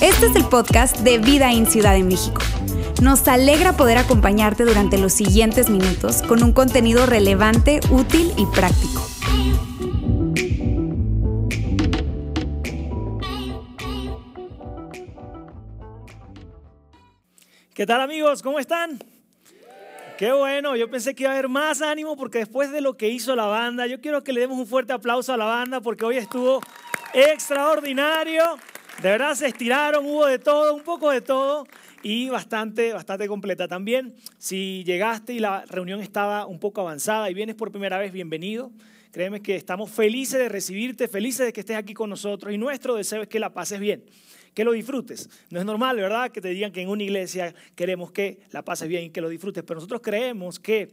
Este es el podcast de Vida en Ciudad de México. Nos alegra poder acompañarte durante los siguientes minutos con un contenido relevante, útil y práctico. ¿Qué tal amigos? ¿Cómo están? Qué bueno, yo pensé que iba a haber más ánimo porque después de lo que hizo la banda, yo quiero que le demos un fuerte aplauso a la banda porque hoy estuvo extraordinario. De verdad se estiraron, hubo de todo, un poco de todo y bastante, bastante completa también. Si llegaste y la reunión estaba un poco avanzada y vienes por primera vez, bienvenido. Créeme que estamos felices de recibirte, felices de que estés aquí con nosotros y nuestro deseo es que la pases bien que lo disfrutes. No es normal, ¿verdad?, que te digan que en una iglesia queremos que la pases bien y que lo disfrutes, pero nosotros creemos que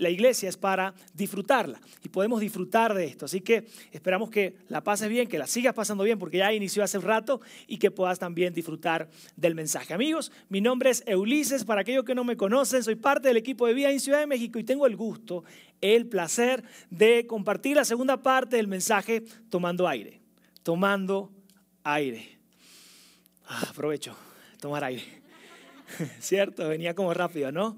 la iglesia es para disfrutarla y podemos disfrutar de esto. Así que esperamos que la pases bien, que la sigas pasando bien, porque ya inició hace rato y que puedas también disfrutar del mensaje. Amigos, mi nombre es Ulises, para aquellos que no me conocen, soy parte del equipo de Vida en Ciudad de México y tengo el gusto, el placer de compartir la segunda parte del mensaje tomando aire, tomando aire. Ah, aprovecho, tomar aire. ¿Cierto? Venía como rápido, ¿no?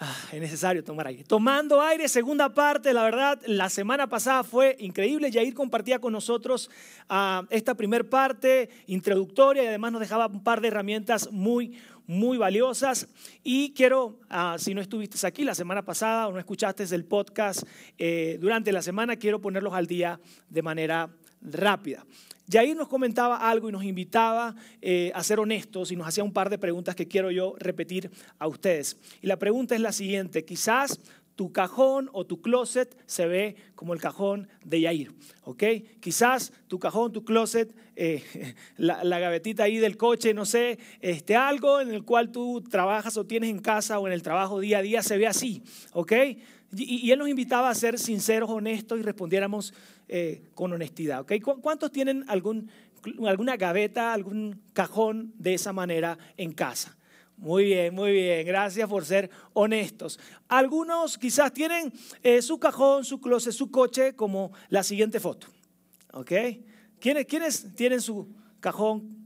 Ah, es necesario tomar aire. Tomando aire, segunda parte, la verdad, la semana pasada fue increíble. Yair compartía con nosotros ah, esta primer parte introductoria y además nos dejaba un par de herramientas muy, muy valiosas. Y quiero, si no estuviste aquí la semana pasada o no escuchaste el podcast eh, durante la semana, quiero ponerlos al día de manera rápida. Jair nos comentaba algo y nos invitaba eh, a ser honestos y nos hacía un par de preguntas que quiero yo repetir a ustedes. Y la pregunta es la siguiente, quizás tu cajón o tu closet se ve como el cajón de Yair, ¿ok? Quizás tu cajón, tu closet, eh, la, gavetita ahí del coche, no sé, este, algo en el cual tú trabajas o tienes en casa o en el trabajo día a día se ve así, ¿ok? Y, él nos invitaba a ser sinceros, honestos y respondiéramos eh, con honestidad. ¿okay? ¿Cuántos tienen algún, alguna gaveta, algún cajón de esa manera en casa? Muy bien, muy bien. Gracias por ser honestos. Algunos quizás tienen eh, su cajón, su closet, su coche como la siguiente foto. ¿Ok? ¿Quiénes, ¿Quiénes tienen su cajón,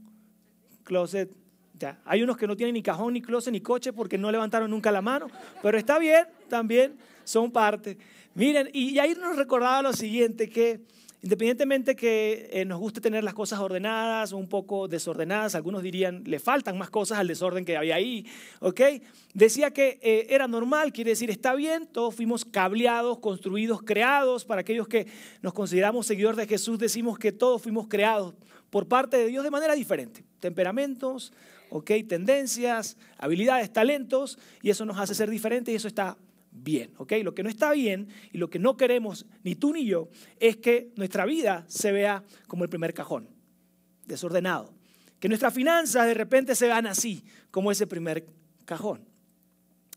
closet? Ya. Hay unos que no tienen ni cajón, ni closet, ni coche porque no levantaron nunca la mano. Pero está bien también son parte. Miren, y ahí nos recordaba lo siguiente, que independientemente que eh, nos guste tener las cosas ordenadas o un poco desordenadas, algunos dirían, le faltan más cosas al desorden que había ahí, ¿ok? Decía que eh, era normal, quiere decir, está bien, todos fuimos cableados, construidos, creados, para aquellos que nos consideramos seguidores de Jesús, decimos que todos fuimos creados por parte de Dios de manera diferente, temperamentos, ¿ok? Tendencias, habilidades, talentos, y eso nos hace ser diferentes y eso está bien, ¿ok? Lo que no está bien y lo que no queremos, ni tú ni yo, es que nuestra vida se vea como el primer cajón, desordenado. Que nuestras finanzas de repente se vean así, como ese primer cajón.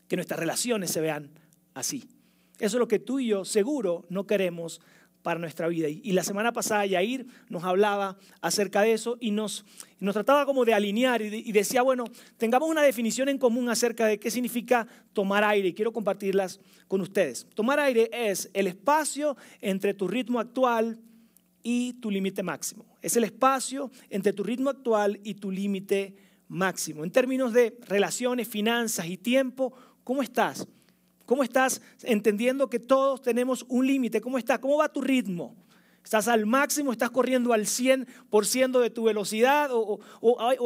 Que nuestras relaciones se vean así. Eso es lo que tú y yo seguro no queremos para nuestra vida. Y la semana pasada Yair nos hablaba acerca de eso y nos, nos trataba como de alinear y, decía, bueno, tengamos una definición en común acerca de qué significa tomar aire y quiero compartirlas con ustedes. Tomar aire es el espacio entre tu ritmo actual y tu límite máximo. Es el espacio entre tu ritmo actual y tu límite máximo. En términos de relaciones, finanzas y tiempo, ¿cómo estás? ¿Cómo estás entendiendo que todos tenemos un límite? ¿Cómo estás? ¿Cómo va tu ritmo? ¿Estás al máximo? ¿Estás corriendo al 100% de tu velocidad? ¿O,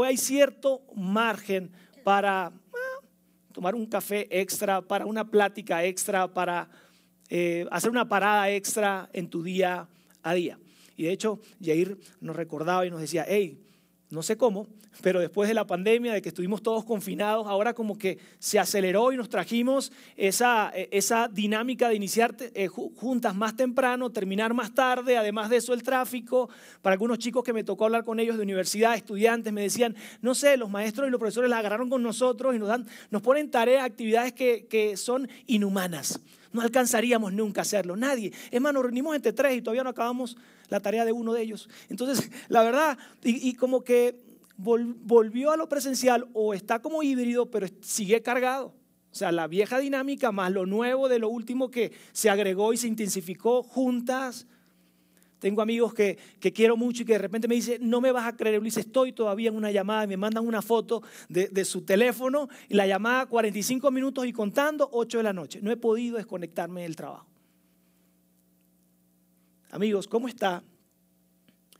hay, cierto margen para ah, tomar un café extra, para una plática extra, para eh, hacer una parada extra en tu día a día? Y de hecho, Jair nos recordaba y nos decía, hey, no sé cómo, pero después de la pandemia, de que estuvimos todos confinados, ahora como que se aceleró y nos trajimos esa, e, esa dinámica de iniciar eh, juntas más temprano, terminar más tarde, además de eso el tráfico. Para algunos chicos que me tocó hablar con ellos de universidad, estudiantes, me decían, no sé, los maestros y los profesores la agarraron con nosotros y nos, dan, nos ponen tareas, actividades que, que son inhumanas. No alcanzaríamos nunca a hacerlo, nadie. Es más, nos reunimos entre tres y todavía no acabamos la tarea de uno de ellos. Entonces, la verdad, y como que volvió a lo presencial o está como híbrido, pero sigue cargado. O sea, la vieja dinámica más lo nuevo de lo último que se agregó y se intensificó juntas. Tengo amigos que, que, quiero mucho y que de repente me dicen, no me vas a creer, Ulises, estoy todavía en una llamada y me mandan una foto de, de, su teléfono y la llamada 45 minutos y contando 8 de la noche. No he podido desconectarme del trabajo. Amigos, ¿cómo está?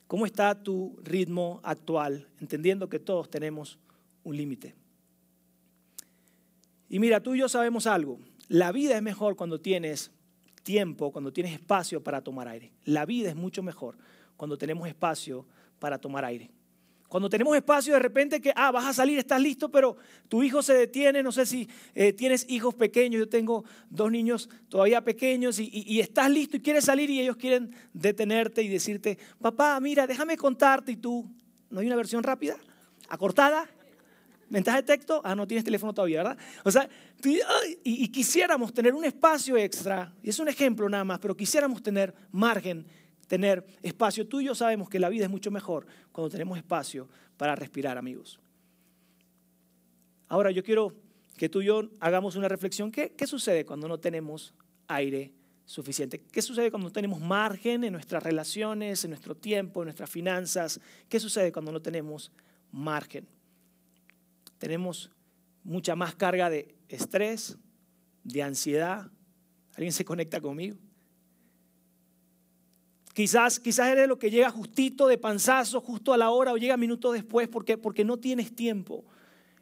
¿Cómo está tu ritmo actual? Entendiendo que todos tenemos un límite. Y mira, tú y yo sabemos algo. La vida es mejor cuando tienes tiempo, cuando tienes espacio para tomar aire. La vida es mucho mejor cuando tenemos espacio para tomar aire. Cuando tenemos espacio, de repente que, ah, vas a salir, estás listo, pero tu hijo se detiene, no sé si eh, tienes hijos pequeños, yo tengo dos niños todavía pequeños y, y, estás listo y quieres salir y ellos quieren detenerte y decirte, papá, mira, déjame contarte y tú, ¿no hay una versión rápida? ¿Acortada? mensaje de texto, ah, no tienes teléfono todavía, ¿verdad? O sea, y, quisiéramos tener un espacio extra, y es un ejemplo nada más, pero quisiéramos tener margen, tener espacio. Tú y yo sabemos que la vida es mucho mejor cuando tenemos espacio para respirar, amigos. Ahora yo quiero que tú y yo hagamos una reflexión. ¿Qué, qué sucede cuando no tenemos aire suficiente? ¿Qué sucede cuando no tenemos margen en nuestras relaciones, en nuestro tiempo, en nuestras finanzas? ¿Qué sucede cuando no tenemos margen? tenemos mucha más carga de estrés, de ansiedad. ¿Alguien se conecta conmigo? Quizás, quizás eres lo que llega justito de panzazo, justo a la hora o llega minutos después porque, porque no tienes tiempo.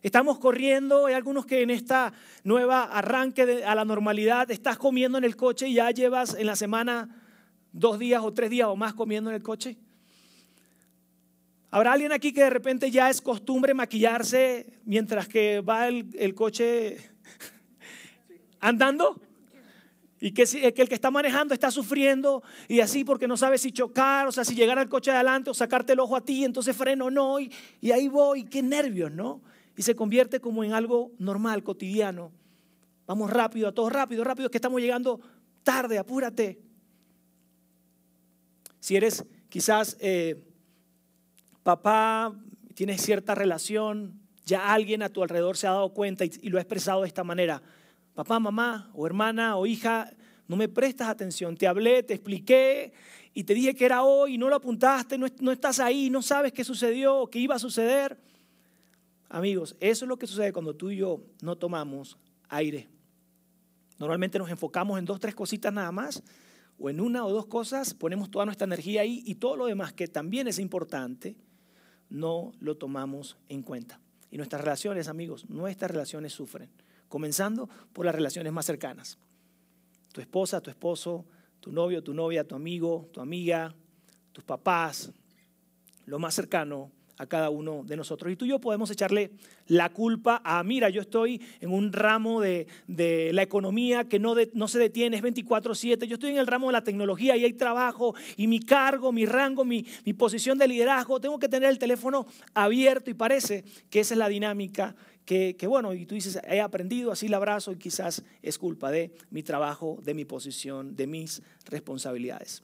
Estamos corriendo, hay algunos que en esta nueva arranque a la normalidad estás comiendo en el coche y ya llevas en la semana dos días o tres días o más comiendo en el coche. ¿Habrá alguien aquí que de repente ya es costumbre maquillarse mientras que va el, coche andando? Y que, que, el que está manejando está sufriendo y así porque no sabe si chocar, o sea, si llegar al coche adelante o sacarte el ojo a ti, entonces freno no, y, y ahí voy, qué nervios, ¿no? Y se convierte como en algo normal, cotidiano. Vamos rápido, a todos rápido, rápido, que estamos llegando tarde, apúrate. Si eres quizás... Eh, papá, tienes cierta relación, ya alguien a tu alrededor se ha dado cuenta y, lo ha expresado de esta manera. Papá, mamá, o hermana, o hija, no me prestas atención. Te hablé, te expliqué y te dije que era hoy y no lo apuntaste, no, estás ahí, no sabes qué sucedió qué iba a suceder. Amigos, eso es lo que sucede cuando tú y yo no tomamos aire. Normalmente nos enfocamos en dos, tres cositas nada más, o en una o dos cosas, ponemos toda nuestra energía ahí y todo lo demás que también es importante, no lo tomamos en cuenta. Y nuestras relaciones, amigos, nuestras relaciones sufren, comenzando por las relaciones más cercanas. Tu esposa, tu esposo, tu novio, tu novia, tu amigo, tu amiga, tus papás, lo más cercano a cada uno de nosotros. Y tú y yo podemos echarle la culpa a, mira, yo estoy en un ramo de, la economía que no, no se detiene, es 24/7, yo estoy en el ramo de la tecnología y hay trabajo y mi cargo, mi rango, mi, mi posición de liderazgo, tengo que tener el teléfono abierto y parece que esa es la dinámica que, bueno, y tú dices, he aprendido, así la abrazo y quizás es culpa de mi trabajo, de mi posición, de mis responsabilidades.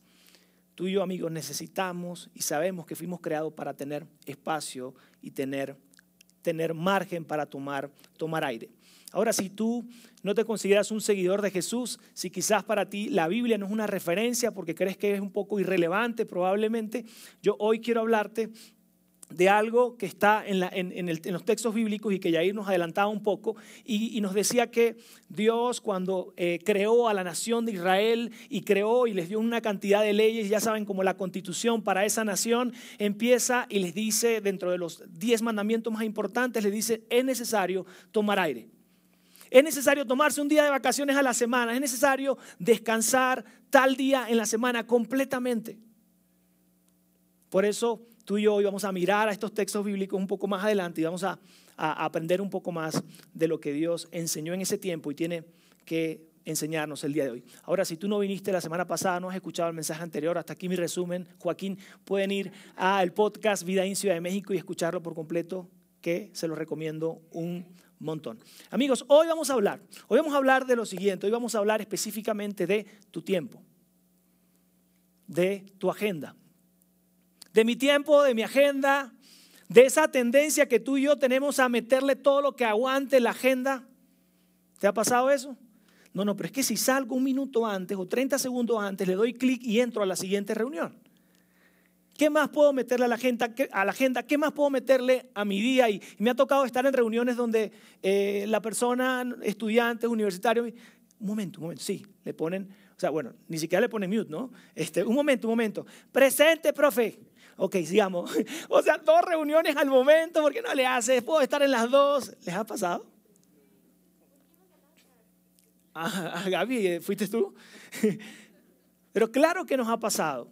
Tú y yo, amigos, necesitamos y sabemos que fuimos creados para tener espacio y tener, tener margen para tomar, tomar aire. Ahora, si tú no te consideras un seguidor de Jesús, si quizás para ti la Biblia no es una referencia porque crees que es un poco irrelevante probablemente, yo hoy quiero hablarte de algo que está en, los textos bíblicos y que ya nos adelantaba un poco y, nos decía que Dios cuando eh, creó a la nación de Israel y creó y les dio una cantidad de leyes, ya saben como la constitución para esa nación, empieza y les dice dentro de los diez mandamientos más importantes, les dice es necesario tomar aire. Es necesario tomarse un día de vacaciones a la semana, es necesario descansar tal día en la semana completamente. Por eso tú y yo hoy vamos a mirar a estos textos bíblicos un poco más adelante y vamos a, aprender un poco más de lo que Dios enseñó en ese tiempo y tiene que enseñarnos el día de hoy. Ahora, si tú no viniste la semana pasada, no has escuchado el mensaje anterior, hasta aquí mi resumen, Joaquín, pueden ir al podcast Vida en Ciudad de México y escucharlo por completo, que se lo recomiendo un montón. Amigos, hoy vamos a hablar, hoy vamos a hablar de lo siguiente, hoy vamos a hablar específicamente de tu tiempo, de tu agenda de mi tiempo, de mi agenda, de esa tendencia que tú y yo tenemos a meterle todo lo que aguante la agenda. ¿Te ha pasado eso? No, no, pero es que si salgo un minuto antes o 30 segundos antes, le doy clic y entro a la siguiente reunión. ¿Qué más puedo meterle a la agenda? ¿Qué, más puedo meterle a mi día? Y, me ha tocado estar en reuniones donde eh, la persona, estudiante, universitario, un momento, un momento, sí, le ponen, o sea, bueno, ni siquiera le ponen mute, ¿no? Este, un momento, un momento. Presente, profe. Ok, sigamos. O sea, dos reuniones al momento, ¿por qué no le haces? Puedo estar en las dos. ¿Les ha pasado? Ah, Gaby. ¿fuiste tú? Pero claro que nos ha pasado.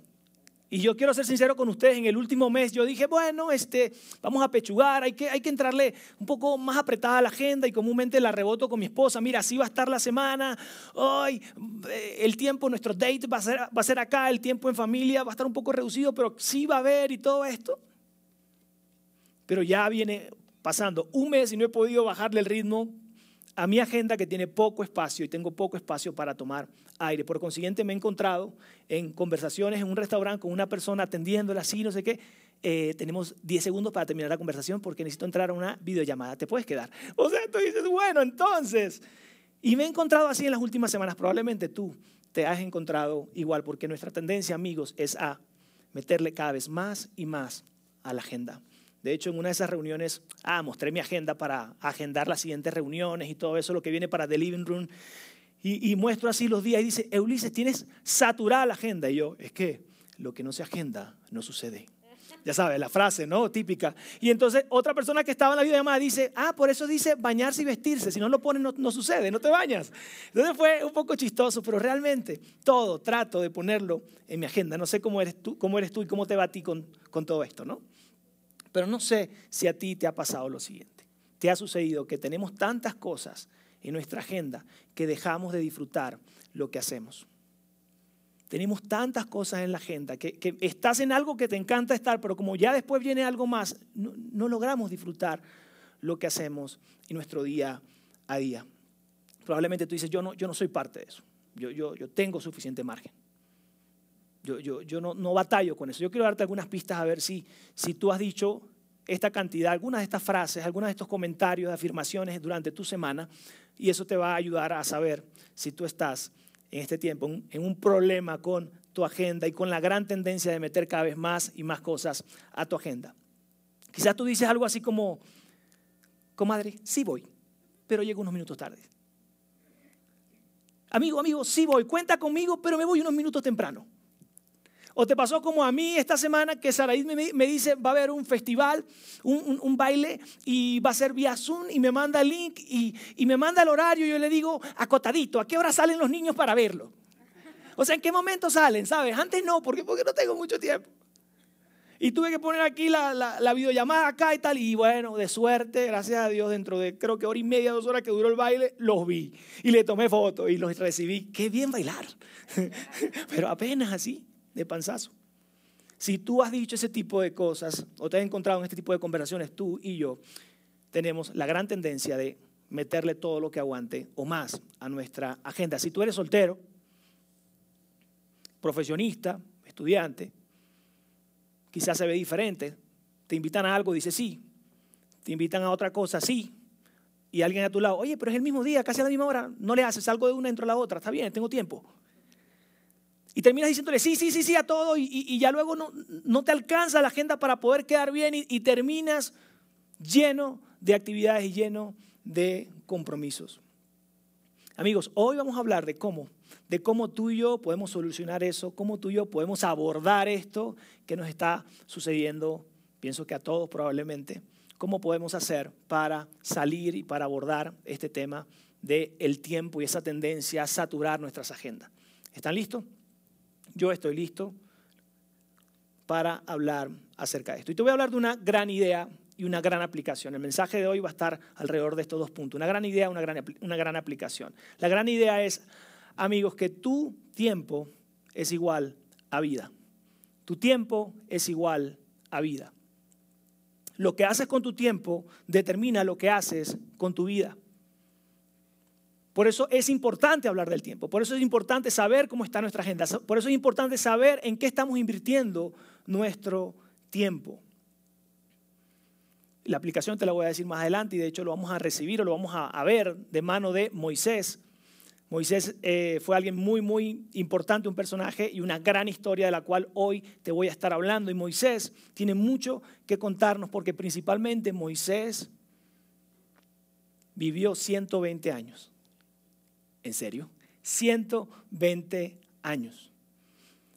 Y yo quiero ser sincero con ustedes, en el último mes yo dije, bueno, este, vamos a pechugar, hay que, hay que entrarle un poco más apretada a la agenda y comúnmente la reboto con mi esposa, mira, así va a estar la semana, hoy eh, el tiempo, nuestro date va a, ser, va a ser acá, el tiempo en familia va a estar un poco reducido, pero sí va a haber y todo esto. Pero ya viene pasando un mes y no he podido bajarle el ritmo a mi agenda que tiene poco espacio y tengo poco espacio para tomar aire. Por consiguiente, me he encontrado en conversaciones en un restaurante con una persona atendiéndola así, no sé qué. Eh, tenemos 10 segundos para terminar la conversación porque necesito entrar a una videollamada. ¿Te puedes quedar? O sea, tú dices, bueno, entonces. Y me he encontrado así en las últimas semanas. Probablemente tú te has encontrado igual porque nuestra tendencia, amigos, es a meterle cada vez más y más a la agenda. De hecho, en una de esas reuniones, ah, mostré mi agenda para agendar las siguientes reuniones y todo eso, lo que viene para The Living Room. Y, muestro así los días y dice, Ulises, tienes saturada la agenda. Y yo, es que lo que no se agenda no sucede. Ya sabes, la frase, ¿no? Típica. Y entonces otra persona que estaba en la videollamada dice, ah, por eso dice bañarse y vestirse. Si no lo pones, no, sucede, no te bañas. Entonces fue un poco chistoso, pero realmente todo trato de ponerlo en mi agenda. No sé cómo eres tú, cómo eres tú y cómo te va a ti con todo esto, ¿no? Pero no sé si a ti te ha pasado lo siguiente. Te ha sucedido que tenemos tantas cosas en nuestra agenda que dejamos de disfrutar lo que hacemos. Tenemos tantas cosas en la agenda que, estás en algo que te encanta estar, pero como ya después viene algo más, no, logramos disfrutar lo que hacemos en nuestro día a día. Probablemente tú dices, yo no, yo no soy parte de eso. Yo, yo, yo tengo suficiente margen. Yo, yo, no, no, batallo con eso. Yo quiero darte algunas pistas a ver si, si tú has dicho esta cantidad, algunas de estas frases, algunas de estos comentarios, afirmaciones durante tu semana, y eso te va a ayudar a saber si tú estás en este tiempo en un problema con tu agenda y con la gran tendencia de meter cada vez más y más cosas a tu agenda. Quizás tú dices algo así como, comadre, sí voy, pero llego unos minutos tarde. Amigo, amigo, sí voy, cuenta conmigo, pero me voy unos minutos temprano. O te pasó como a mí esta semana que Saraí me, dice, va a haber un festival, un, baile y va a ser vía Zoom y me manda el link y, me manda el horario y yo le digo, acotadito, ¿a qué hora salen los niños para verlo? O sea, ¿en qué momento salen? ¿Sabes? Antes no, porque, porque no tengo mucho tiempo. Y tuve que poner aquí la, la, videollamada acá y tal. Y bueno, de suerte, gracias a Dios, dentro de creo que hora y media, dos horas que duró el baile, los vi. Y le tomé fotos y los recibí. Qué bien bailar. Pero apenas así de panzazo. Si tú has dicho ese tipo de cosas o te has encontrado en este tipo de conversaciones, tú y yo tenemos la gran tendencia de meterle todo lo que aguante o más a nuestra agenda. Si tú eres soltero, profesionista, estudiante, quizás se ve diferente, te invitan a algo, dice sí, te invitan a otra cosa, sí, y alguien a tu lado, oye, pero es el mismo día, casi a la misma hora, no le haces algo de una dentro de la otra, está bien, tengo tiempo. Y terminas diciéndole sí, sí, sí, sí a todo y, ya luego no, te alcanza la agenda para poder quedar bien y, terminas lleno de actividades y lleno de compromisos. Amigos, hoy vamos a hablar de cómo, de cómo tú y yo podemos solucionar eso, cómo tú y yo podemos abordar esto que nos está sucediendo, pienso que a todos probablemente, cómo podemos hacer para salir y para abordar este tema del el tiempo y esa tendencia a saturar nuestras agendas. ¿Están listos? Yo estoy listo para hablar acerca de esto. Y te voy a hablar de una gran idea y una gran aplicación. El mensaje de hoy va a estar alrededor de estos dos puntos. Una gran idea, una gran, una gran aplicación. La gran idea es, amigos, que tu tiempo es igual a vida. Tu tiempo es igual a vida. Lo que haces con tu tiempo determina lo que haces con tu vida. Por eso es importante hablar del tiempo, por eso es importante saber cómo está nuestra agenda, por eso es importante saber en qué estamos invirtiendo nuestro tiempo. La aplicación te la voy a decir más adelante y de hecho lo vamos a recibir o lo vamos a, ver de mano de Moisés. Moisés eh, fue alguien muy, muy importante, un personaje y una gran historia de la cual hoy te voy a estar hablando. Y Moisés tiene mucho que contarnos porque principalmente Moisés vivió 120 años. ¿En serio? 120 años.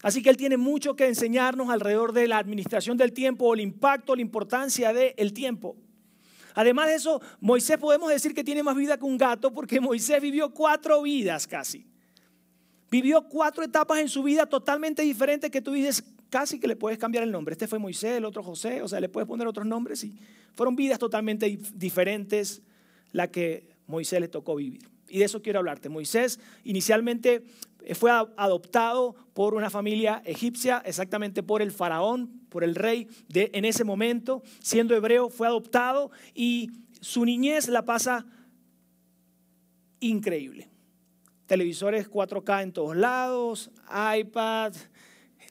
Así que él tiene mucho que enseñarnos alrededor de la administración del tiempo el impacto, la importancia del tiempo. Además de eso, Moisés podemos decir que tiene más vida que un gato porque Moisés vivió cuatro vidas casi. Vivió cuatro etapas en su vida totalmente diferentes que tú dices, casi que le puedes cambiar el nombre. Este fue Moisés, el otro José, o sea, le puedes poner otros nombres y fueron vidas totalmente diferentes la que Moisés le tocó vivir. Y de eso quiero hablarte. Moisés inicialmente fue adoptado por una familia egipcia, exactamente por el faraón, por el rey de en ese momento, siendo hebreo, fue adoptado y su niñez la pasa increíble. Televisores 4K en todos lados, iPad,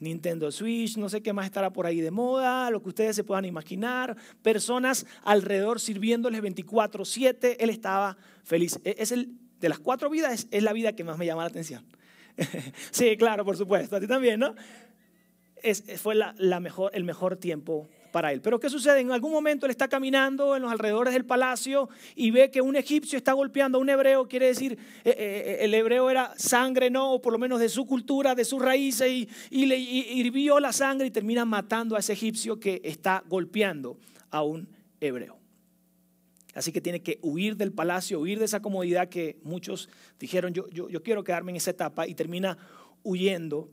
Nintendo Switch, no sé qué más estará por ahí de moda, lo que ustedes se puedan imaginar, personas alrededor sirviéndoles 24/7, él estaba feliz. E, es el de las cuatro vidas es la vida que más me llama la atención. sí, claro, por supuesto. A ti también, ¿no? Fue el mejor tiempo para él. Pero ¿qué sucede? En algún momento él está caminando en los alrededores del palacio y ve que un egipcio está golpeando a un hebreo, quiere decir, eh, eh, eh, el hebreo era sangre, ¿no? O por lo menos de su cultura, de sus raíces, y, y le hirvió la sangre y termina matando a ese egipcio que está golpeando a un hebreo. Así que tiene que huir del palacio, huir de esa comodidad que muchos dijeron, yo, yo, yo quiero quedarme en esa etapa y termina huyendo.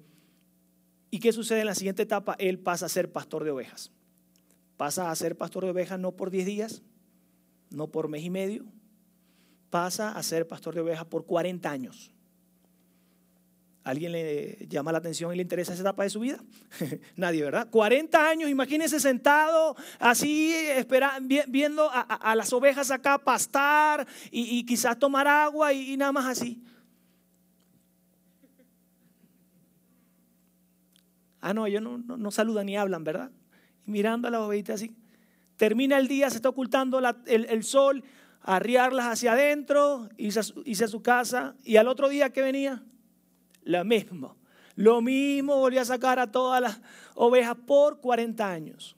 ¿Y qué sucede en la siguiente etapa? Él pasa a ser pastor de ovejas. Pasa a ser pastor de ovejas no por 10 días, no por mes y medio, pasa a ser pastor de ovejas por 40 años. ¿Alguien le llama la atención y le interesa esa etapa de su vida? Nadie, ¿verdad? 40 años, imagínese sentado así, viendo a, las ovejas acá pastar y, quizás tomar agua y, nada más así. Ah, no, ellos no, saludan ni hablan, ¿verdad? mirando a las ovejitas así. Termina el día, se está ocultando el, sol, arriarlas hacia adentro, irse a su casa. Y al otro día, ¿qué venía? Lo mismo. Lo mismo volvió a sacar a todas las ovejas por 40 años.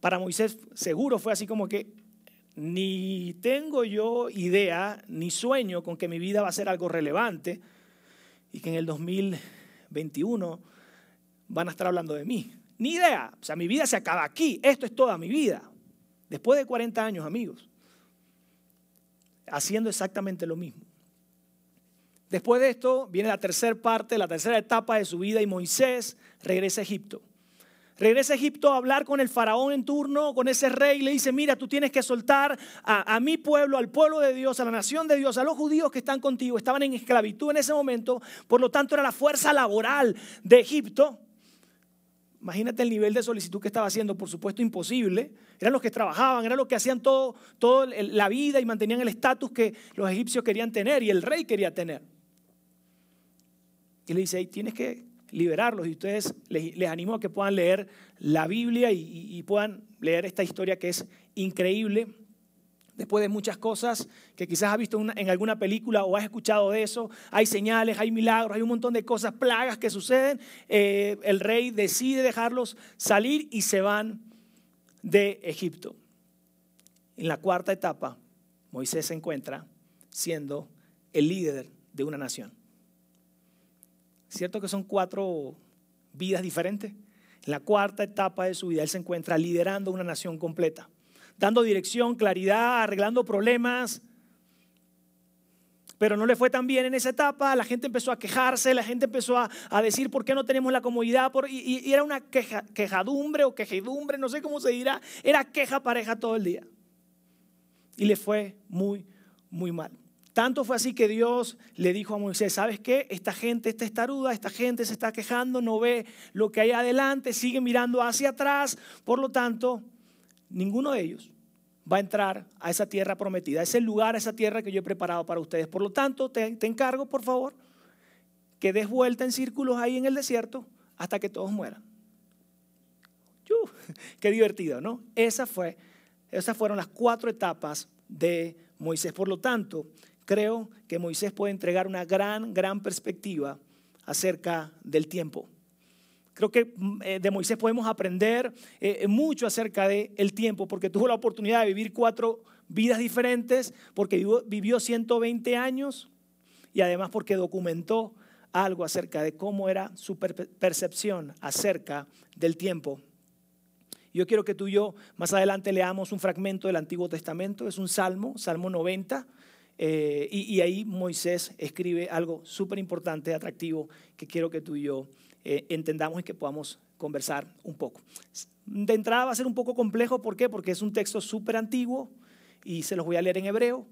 Para Moisés seguro fue así como que ni tengo yo idea ni sueño con que mi vida va a ser algo relevante y que en el 2021 van a estar hablando de mí. Ni idea. O sea, mi vida se acaba aquí. Esto es toda mi vida. Después de 40 años, amigos. Haciendo exactamente lo mismo. Después de esto viene la tercera parte, la tercera etapa de su vida y Moisés regresa a Egipto. Regresa a Egipto a hablar con el faraón en turno, con ese rey, y le dice, mira, tú tienes que soltar a, a, mi pueblo, al pueblo de Dios, a la nación de Dios, a los judíos que están contigo, estaban en esclavitud en ese momento, por lo tanto era la fuerza laboral de Egipto. Imagínate el nivel de solicitud que estaba haciendo, por supuesto imposible. Eran los que trabajaban, eran los que hacían todo, toda la vida y mantenían el estatus que los egipcios querían tener y el rey quería tener. Y le dice, tienes que liberarlos. Y ustedes les, animo a que puedan leer la Biblia y, puedan leer esta historia que es increíble. Después de muchas cosas que quizás has visto en alguna película o has escuchado de eso, hay señales, hay milagros, hay un montón de cosas, plagas que suceden. Eh, el rey decide dejarlos salir y se van de Egipto. En la cuarta etapa, Moisés se encuentra siendo el líder de una nación. ¿Cierto que son cuatro vidas diferentes? En la cuarta etapa de su vida, él se encuentra liderando una nación completa, dando dirección, claridad, arreglando problemas. Pero no le fue tan bien en esa etapa, la gente empezó a quejarse, la gente empezó a, decir por qué no tenemos la comodidad, y, era una quejadumbre o quejedumbre, no sé cómo se dirá, era queja pareja todo el día. Y le fue muy, muy mal. Tanto fue así que Dios le dijo a Moisés, ¿sabes qué? Esta gente está estaruda, esta gente se está quejando, no ve lo que hay adelante, sigue mirando hacia atrás. Por lo tanto, ninguno de ellos va a entrar a esa tierra prometida, a ese lugar, a esa tierra que yo he preparado para ustedes. Por lo tanto, te, encargo, por favor, que des vuelta en círculos ahí en el desierto hasta que todos mueran. qué divertido, ¿no? Esas fueron las cuatro etapas de Moisés. Por lo tanto, creo que Moisés puede entregar una gran, gran perspectiva acerca del tiempo. Creo que mm, eh, de Moisés podemos aprender eh, mucho acerca del tiempo, porque tuvo la oportunidad de vivir cuatro vidas diferentes, porque vivió 120 años y además porque documentó algo acerca de cómo era su percepción acerca del tiempo. Yo quiero que tú y yo más adelante leamos un fragmento del Antiguo Testamento, es un salmo, Salmo 90, eh, y, ahí Moisés escribe algo súper importante, atractivo, que quiero que tú y yo eh, entendamos y que podamos conversar un poco. De entrada va a ser un poco complejo, ¿por qué? Porque es un texto súper antiguo y se los voy a leer en hebreo.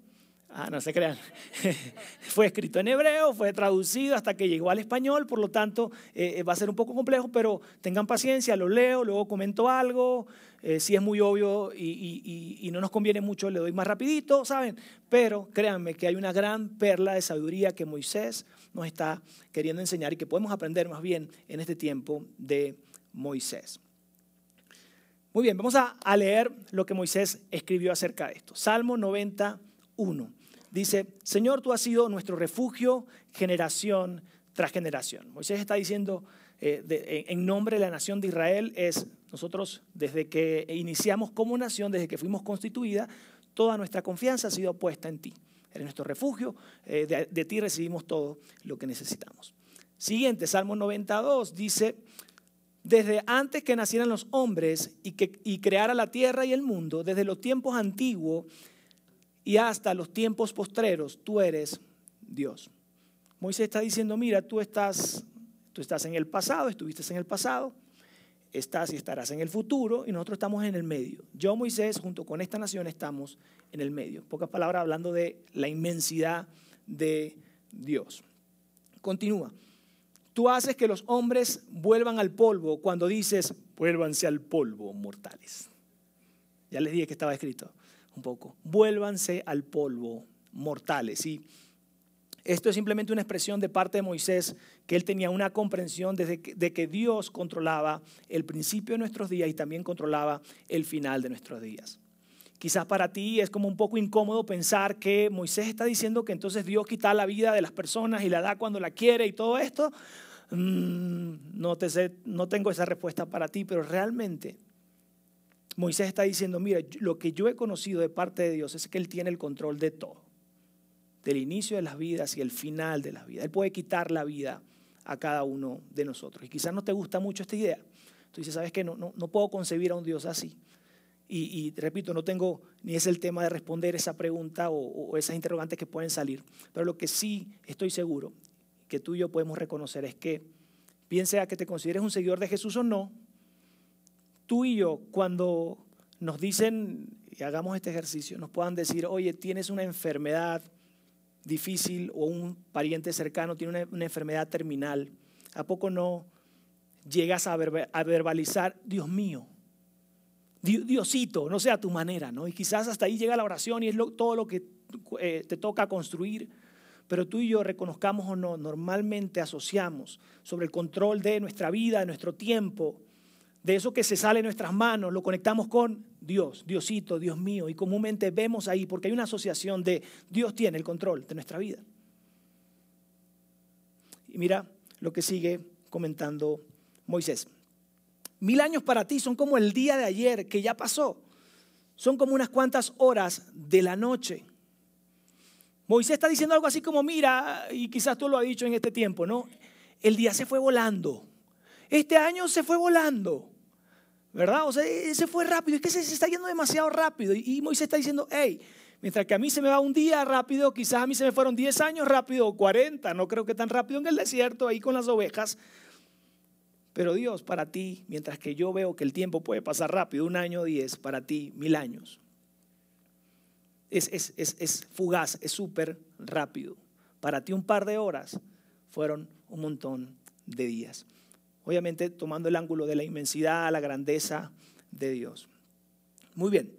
Ah, no se crean. fue escrito en hebreo, fue traducido hasta que llegó al español, por lo tanto eh, eh, va a ser un poco complejo, pero tengan paciencia, lo leo, luego comento algo. Eh, si es muy obvio y, no nos conviene mucho, le doy más rapidito, ¿saben? Pero créanme que hay una gran perla de sabiduría que Moisés nos está queriendo enseñar y que podemos aprender más bien en este tiempo de Moisés. Muy bien, vamos a, a leer lo que Moisés escribió acerca de esto. Salmo 91 dice, Señor, tú has sido nuestro refugio generación tras generación. Moisés está diciendo eh, en nombre de la nación de Israel, es nosotros desde que iniciamos como nación, desde que fuimos constituida, toda nuestra confianza ha sido puesta en ti. Eres nuestro refugio, eh, de, ti recibimos todo lo que necesitamos. Siguiente, Salmo 92 dice, desde antes que nacieran los hombres y que y creara la tierra y el mundo, desde los tiempos antiguos, y hasta los tiempos postreros tú eres Dios. Moisés está diciendo, mira, tú estás, tú estás en el pasado, estuviste en el pasado, estás y estarás en el futuro y nosotros estamos en el medio. Yo, Moisés, junto con esta nación estamos en el medio. Pocas palabras hablando de la inmensidad de Dios. Continúa. Tú haces que los hombres vuelvan al polvo cuando dices, vuélvanse al polvo, mortales. Ya les dije que estaba escrito un poco. Vuélvanse al polvo, mortales. Y esto es simplemente una expresión de parte de Moisés, que él tenía una comprensión de que, de que Dios controlaba el principio de nuestros días y también controlaba el final de nuestros días. Quizás para ti es como un poco incómodo pensar que Moisés está diciendo que entonces Dios quita la vida de las personas y la da cuando la quiere y todo esto. Mm, no, te sé, no tengo esa respuesta para ti, pero realmente Moisés está diciendo, mira, lo que yo he conocido de parte de Dios es que Él tiene el control de todo, del inicio de las vidas y el final de las vidas. Él puede quitar la vida a cada uno de nosotros. Y quizás no te gusta mucho esta idea. Tú dices, ¿sabes qué? No, no, puedo concebir a un Dios así. Y, repito, no tengo ni es el tema de responder esa pregunta o, o esas interrogantes que pueden salir. Pero lo que sí estoy seguro que tú y yo podemos reconocer es que, bien sea que te consideres un seguidor de Jesús o no, tú y yo, cuando nos dicen, y hagamos este ejercicio, nos puedan decir, oye, tienes una enfermedad difícil o un pariente cercano tiene una, enfermedad terminal, ¿a poco no llegas a, verbalizar, Dios mío? Diosito, no sea tu manera, ¿no? Y quizás hasta ahí llega la oración y es todo lo que eh, te toca construir. Pero tú y yo, reconozcamos o no, normalmente asociamos sobre el control de nuestra vida, de nuestro tiempo, de eso que se sale de nuestras manos, lo conectamos con Dios, Diosito, Dios mío, y comúnmente vemos ahí, porque hay una asociación de Dios tiene el control de nuestra vida. Y mira lo que sigue comentando Moisés. Mil años para ti son como el día de ayer que ya pasó. Son como unas cuantas horas de la noche. Moisés está diciendo algo así como, mira, y quizás tú lo has dicho en este tiempo, ¿no? El día se fue volando. Este año se fue volando, ¿verdad? O sea, e-, se fue rápido, es que se, está yendo demasiado rápido. Y Moisés está diciendo, hey, mientras que a mí se me va un día rápido, quizás a mí se me fueron 10 años rápido o 40, no creo que tan rápido en el desierto, ahí con las ovejas. Pero Dios, para ti, mientras que yo veo que el tiempo puede pasar rápido, un año, diez, para ti, mil años. Es, es, es, es fugaz, es súper rápido. Para ti un par de horas fueron un montón de días obviamente tomando el ángulo de la inmensidad, la grandeza de Dios. Muy bien,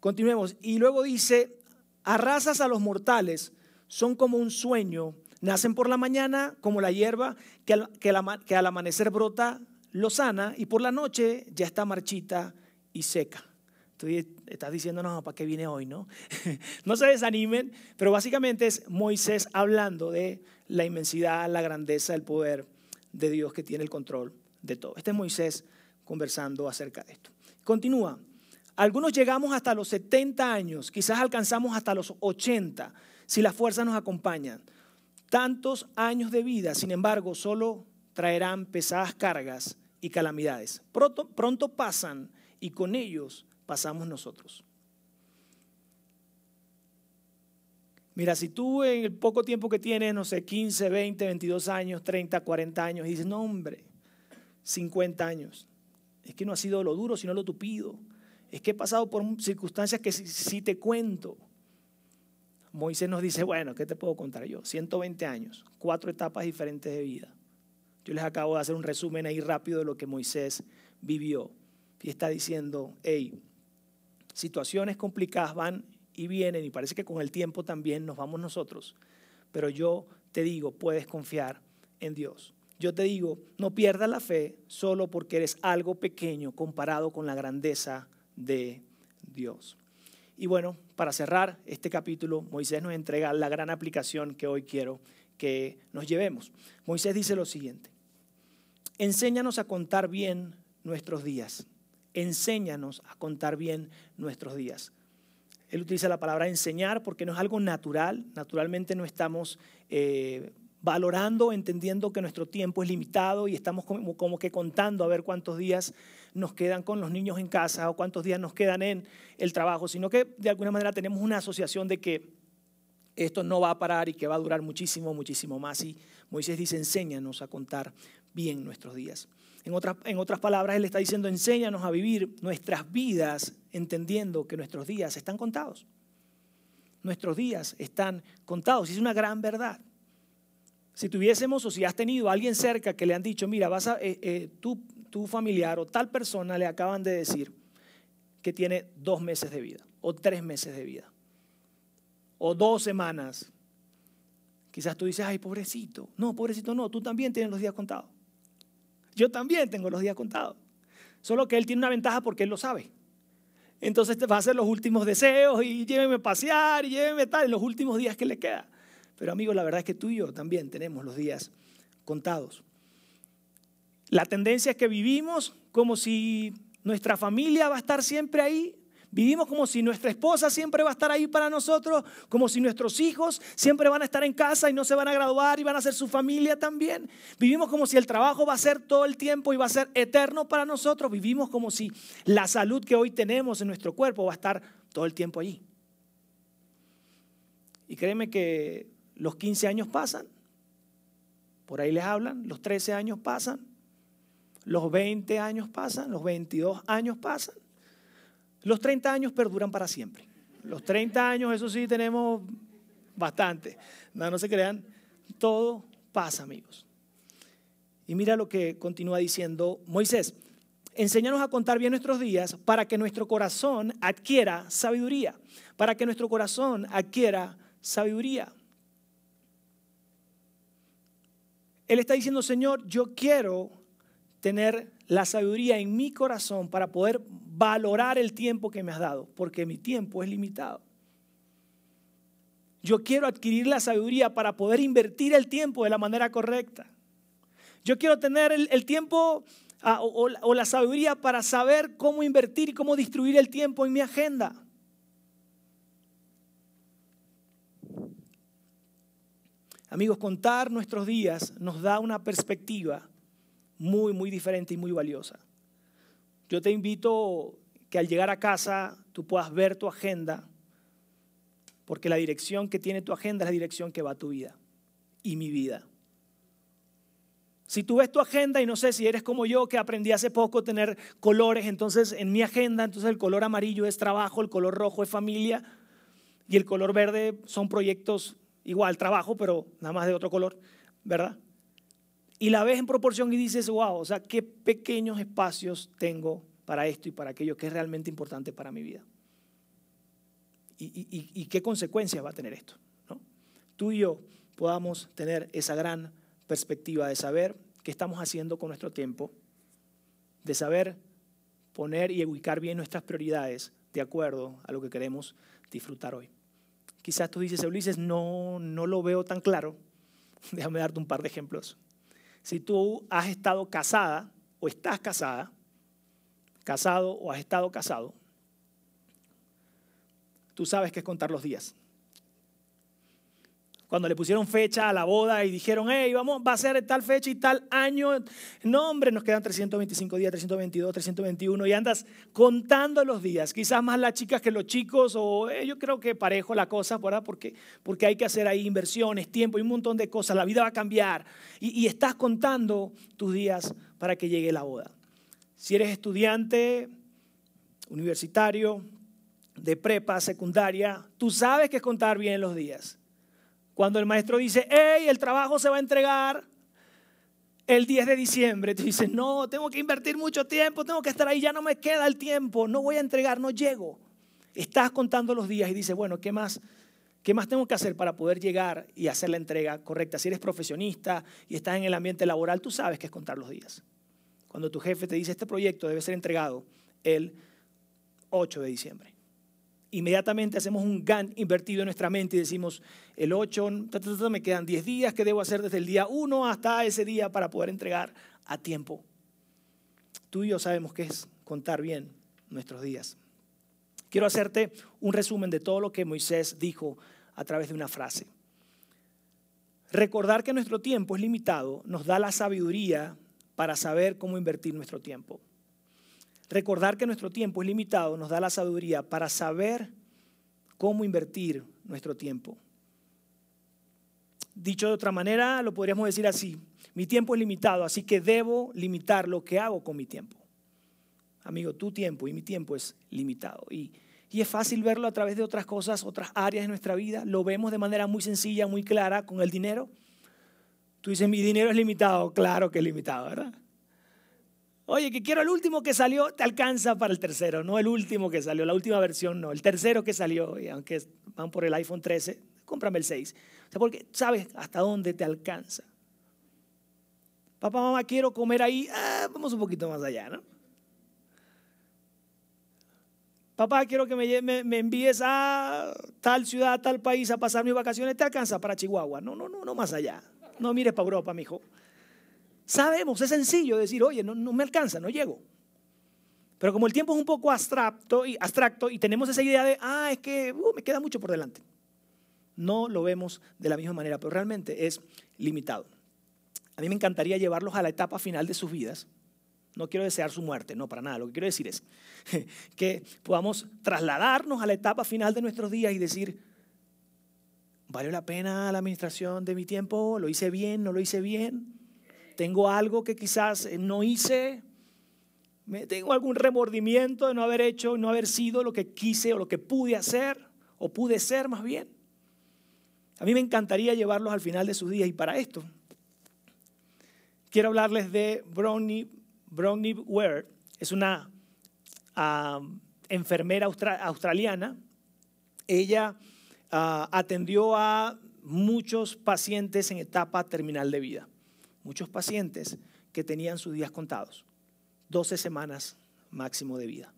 continuemos. Y luego dice, arrasas a los mortales, son como un sueño, nacen por la mañana como la hierba que al, amanecer brota, lo sana y por la noche ya está marchita y seca. Estás diciéndonos para qué viene hoy, ¿no? no se desanimen, pero básicamente es Moisés hablando de la inmensidad, la grandeza, el poder de Dios que tiene el control de todo. Este es Moisés conversando acerca de esto. Continúa. Algunos llegamos hasta los 70 años, quizás alcanzamos hasta los 80, si las fuerzas nos acompañan. Tantos años de vida, sin embargo, solo traerán pesadas cargas y calamidades. Pronto, pronto pasan y con ellos pasamos nosotros. Mira, si tú en el poco tiempo que tienes, no sé, 15, 20, 22 años, 30, 40 años, y dices, no hombre, 50 años, es que no ha sido lo duro, sino lo tupido. Es que he pasado por circunstancias que si, te cuento, Moisés nos dice, bueno, ¿qué te puedo contar yo? 120 años, cuatro etapas diferentes de vida. Yo les acabo de hacer un resumen ahí rápido de lo que Moisés vivió. Y está diciendo, hey, situaciones complicadas van y vienen y parece que con el tiempo también nos vamos nosotros. Pero yo te digo, puedes confiar en Dios. Yo te digo, no pierdas la fe solo porque eres algo pequeño comparado con la grandeza de Dios. Y bueno, para cerrar este capítulo, Moisés nos entrega la gran aplicación que hoy quiero que nos llevemos. Moisés dice lo siguiente, enséñanos a contar bien nuestros días enséñanos a contar bien nuestros días. Él utiliza la palabra enseñar porque no es algo natural, naturalmente no estamos eh, valorando, entendiendo que nuestro tiempo es limitado y estamos como, como, que contando a ver cuántos días nos quedan con los niños en casa o cuántos días nos quedan en el trabajo, sino que de alguna manera tenemos una asociación de que esto no va a parar y que va a durar muchísimo, muchísimo más. Y Moisés dice, enséñanos a contar bien nuestros días. En otras, en otras palabras, Él está diciendo, enséñanos a vivir nuestras vidas entendiendo que nuestros días están contados. Nuestros días están contados y es una gran verdad. Si tuviésemos o si has tenido a alguien cerca que le han dicho, mira, vas a, eh, eh, tu familiar o tal persona le acaban de decir que tiene dos meses de vida o tres meses de vida o dos semanas. Quizás tú dices, ay, pobrecito. No, pobrecito no, tú también tienes los días contados. Yo también tengo los días contados. Solo que él tiene una ventaja porque él lo sabe. Entonces te va a hacer los últimos deseos y lléveme a pasear y lléveme tal en los últimos días que le queda. Pero amigo, la verdad es que tú y yo también tenemos los días contados. La tendencia es que vivimos como si nuestra familia va a estar siempre ahí Vivimos como si nuestra esposa siempre va a estar ahí para nosotros, como si nuestros hijos siempre van a estar en casa y no se van a graduar y van a ser su familia también. Vivimos como si el trabajo va a ser todo el tiempo y va a ser eterno para nosotros. Vivimos como si la salud que hoy tenemos en nuestro cuerpo va a estar todo el tiempo allí. Y créeme que los 15 años pasan, por ahí les hablan, los 13 años pasan, los 20 años pasan, los 22 años pasan. Los 30 años perduran para siempre. Los 30 años, eso sí, tenemos bastante. No, no se crean, todo pasa, amigos. Y mira lo que continúa diciendo Moisés. Enséñanos a contar bien nuestros días para que nuestro corazón adquiera sabiduría. Para que nuestro corazón adquiera sabiduría. Él está diciendo, Señor, yo quiero tener la sabiduría en mi corazón para poder valorar el tiempo que me has dado, porque mi tiempo es limitado. Yo quiero adquirir la sabiduría para poder invertir el tiempo de la manera correcta. Yo quiero tener el, tiempo ah, o la sabiduría para saber cómo invertir y cómo distribuir el tiempo en mi agenda. Amigos, contar nuestros días nos da una perspectiva muy, muy diferente y muy valiosa. Yo te invito que al llegar a casa tú puedas ver tu agenda, porque la dirección que tiene tu agenda es la dirección que va a tu vida y mi vida. Si tú ves tu agenda y no sé si eres como yo que aprendí hace poco tener colores, entonces en mi agenda, entonces el color amarillo es trabajo, el color rojo es familia y el color verde son proyectos igual, trabajo, pero nada más de otro color, ¿verdad? Y la ves en proporción y dices, wow, o sea, qué pequeños espacios tengo para esto y para aquello que es realmente importante para mi vida. Y, qué consecuencias va a tener esto. ¿no? Tú y yo podamos tener esa gran perspectiva de saber qué estamos haciendo con nuestro tiempo, de saber poner y ubicar bien nuestras prioridades de acuerdo a lo que queremos disfrutar hoy. Quizás tú dices, Ulises, no, no lo veo tan claro. Déjame darte un par de ejemplos. Si tú has estado casada o estás casada, casado o has estado casado, tú sabes que es contar los días cuando le pusieron fecha a la boda y dijeron, hey, vamos, va a ser tal fecha y tal año. No, hombre, nos quedan 325 días, 322, 321 y andas contando los días. Quizás más las chicas que los chicos o eh, yo creo que parejo la cosa, ¿verdad? Porque, porque hay que hacer ahí inversiones, tiempo y un montón de cosas. La vida va a cambiar y, y estás contando tus días para que llegue la boda. Si eres estudiante, universitario, de prepa, secundaria, tú sabes que es contar bien los días. Cuando el maestro dice, hey, el trabajo se va a entregar el 10 de diciembre, tú dices, no, tengo que invertir mucho tiempo, tengo que estar ahí, ya no me queda el tiempo, no voy a entregar, no llego. Estás contando los días y dices, bueno, ¿qué más? ¿Qué más tengo que hacer para poder llegar y hacer la entrega correcta? Si eres profesionista y estás en el ambiente laboral, tú sabes que es contar los días. Cuando tu jefe te dice, este proyecto debe ser entregado el 8 de diciembre inmediatamente hacemos un GAN invertido en nuestra mente y decimos, el 8, me quedan 10 días que debo hacer desde el día 1 hasta ese día para poder entregar a tiempo. Tú y yo sabemos que es contar bien nuestros días. Quiero hacerte un resumen de todo lo que Moisés dijo a través de una frase. Recordar que nuestro tiempo es limitado nos da la sabiduría para saber cómo invertir nuestro tiempo. Recordar que nuestro tiempo es limitado nos da la sabiduría para saber cómo invertir nuestro tiempo. Dicho de otra manera, lo podríamos decir así, mi tiempo es limitado, así que debo limitar lo que hago con mi tiempo. Amigo, tu tiempo y mi tiempo es limitado. Y, y es fácil verlo a través de otras cosas, otras áreas de nuestra vida. Lo vemos de manera muy sencilla, muy clara con el dinero. Tú dices, mi dinero es limitado. Claro que es limitado, ¿verdad? Oye, que quiero el último que salió, te alcanza para el tercero, no el último que salió, la última versión no, el tercero que salió, y aunque van por el iPhone 13, cómprame el 6. O sea, porque sabes hasta dónde te alcanza. Papá, mamá, quiero comer ahí, ah, vamos un poquito más allá, ¿no? Papá, quiero que me, envíes a tal ciudad, tal país a pasar mis vacaciones, te alcanza para Chihuahua. No, no, no, no más allá. No mires para Europa, mi hijo. Sabemos, es sencillo decir, oye, no, me alcanza, no llego. Pero como el tiempo es un poco abstracto y, tenemos esa idea de, ah, es que uh, me queda mucho por delante. No lo vemos de la misma manera, pero realmente es limitado. A mí me encantaría llevarlos a la etapa final de sus vidas. No quiero desear su muerte, no, para nada. Lo que quiero decir es que podamos trasladarnos a la etapa final de nuestros días y decir, ¿valió la pena la administración de mi tiempo? ¿Lo hice bien? ¿No lo hice bien? Tengo algo que quizás eh, no hice, tengo algún remordimiento de no haber hecho, no haber sido lo que quise o lo que pude hacer, o pude ser más bien. A mí me encantaría llevarlos al final de sus días y para esto quiero hablarles de Brownie, Brownie Ware. Es una enfermera australiana. Ella ah, atendió a muchos pacientes en etapa terminal de vida muchos pacientes que tenían sus días contados, 12 semanas máximo de vida.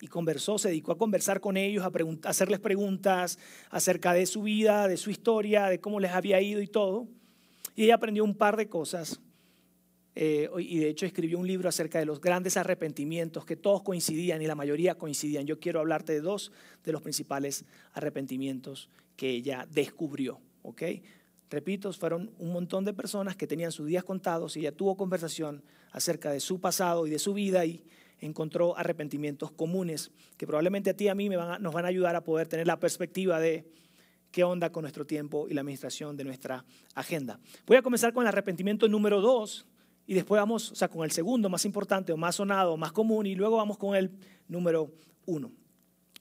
Y conversó, se dedicó a conversar con ellos, a, hacerles preguntas acerca de su vida, de su historia, de cómo les había ido y todo. Y ella aprendió un par de cosas. Eh, y de hecho escribió un libro acerca de los grandes arrepentimientos que todos coincidían y la mayoría coincidían. Yo quiero hablarte de dos de los principales arrepentimientos que ella descubrió. ¿ok? Repito, fueron un montón de personas que tenían sus días contados y ella tuvo conversación acerca de su pasado y de su vida y encontró arrepentimientos comunes que probablemente a ti y a mí nos van a ayudar a poder tener la perspectiva de qué onda con nuestro tiempo y la administración de nuestra agenda. Voy a comenzar con el arrepentimiento número dos y después vamos, o sea, con el segundo más importante o más sonado, más común y luego vamos con el número uno.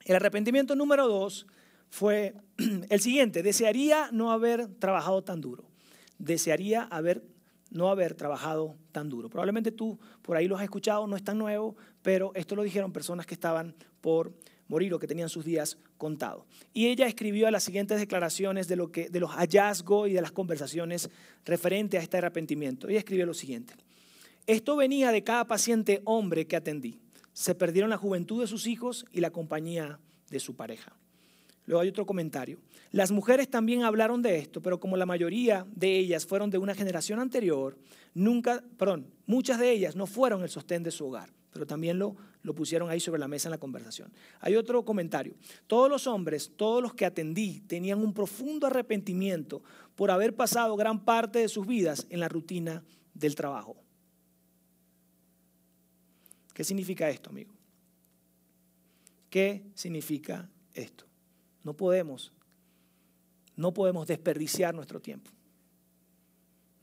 El arrepentimiento número dos fue el siguiente, desearía no haber trabajado tan duro, desearía haber, no haber trabajado tan duro. Probablemente tú por ahí lo has escuchado, no es tan nuevo, pero esto lo dijeron personas que estaban por morir o que tenían sus días contados. Y ella escribió las siguientes declaraciones de, lo que, de los hallazgos y de las conversaciones referente a este arrepentimiento. Ella escribió lo siguiente, esto venía de cada paciente hombre que atendí. se perdieron la juventud de sus hijos y la compañía de su pareja. Luego hay otro comentario. Las mujeres también hablaron de esto, pero como la mayoría de ellas fueron de una generación anterior, nunca, perdón, muchas de ellas no fueron el sostén de su hogar, pero también lo, lo pusieron ahí sobre la mesa en la conversación. Hay otro comentario. Todos los hombres, todos los que atendí, tenían un profundo arrepentimiento por haber pasado gran parte de sus vidas en la rutina del trabajo. ¿Qué significa esto, amigo? ¿Qué significa esto? No podemos, no podemos desperdiciar nuestro tiempo.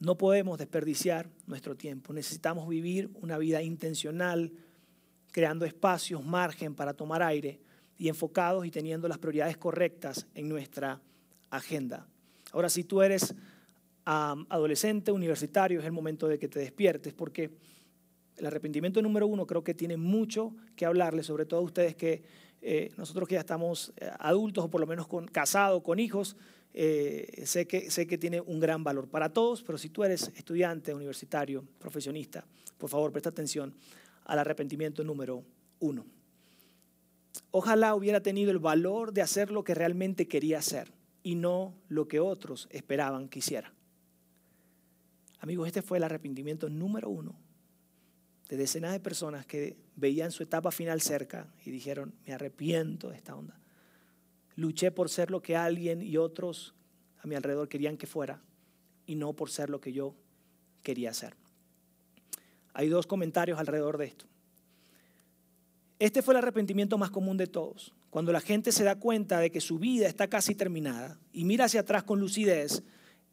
No podemos desperdiciar nuestro tiempo. Necesitamos vivir una vida intencional, creando espacios, margen para tomar aire y enfocados y teniendo las prioridades correctas en nuestra agenda. Ahora, si tú eres adolescente, universitario, es el momento de que te despiertes, porque el arrepentimiento número uno creo que tiene mucho que hablarle, sobre todo a ustedes que eh, nosotros que ya estamos eh, adultos o por lo menos casados, con hijos, eh, sé, que, sé que tiene un gran valor para todos, pero si tú eres estudiante, universitario, profesionista, por favor presta atención al arrepentimiento número uno. Ojalá hubiera tenido el valor de hacer lo que realmente quería hacer y no lo que otros esperaban que hiciera. Amigos, este fue el arrepentimiento número uno de decenas de personas que veían su etapa final cerca y dijeron, me arrepiento de esta onda. Luché por ser lo que alguien y otros a mi alrededor querían que fuera y no por ser lo que yo quería ser. Hay dos comentarios alrededor de esto. Este fue el arrepentimiento más común de todos. Cuando la gente se da cuenta de que su vida está casi terminada y mira hacia atrás con lucidez,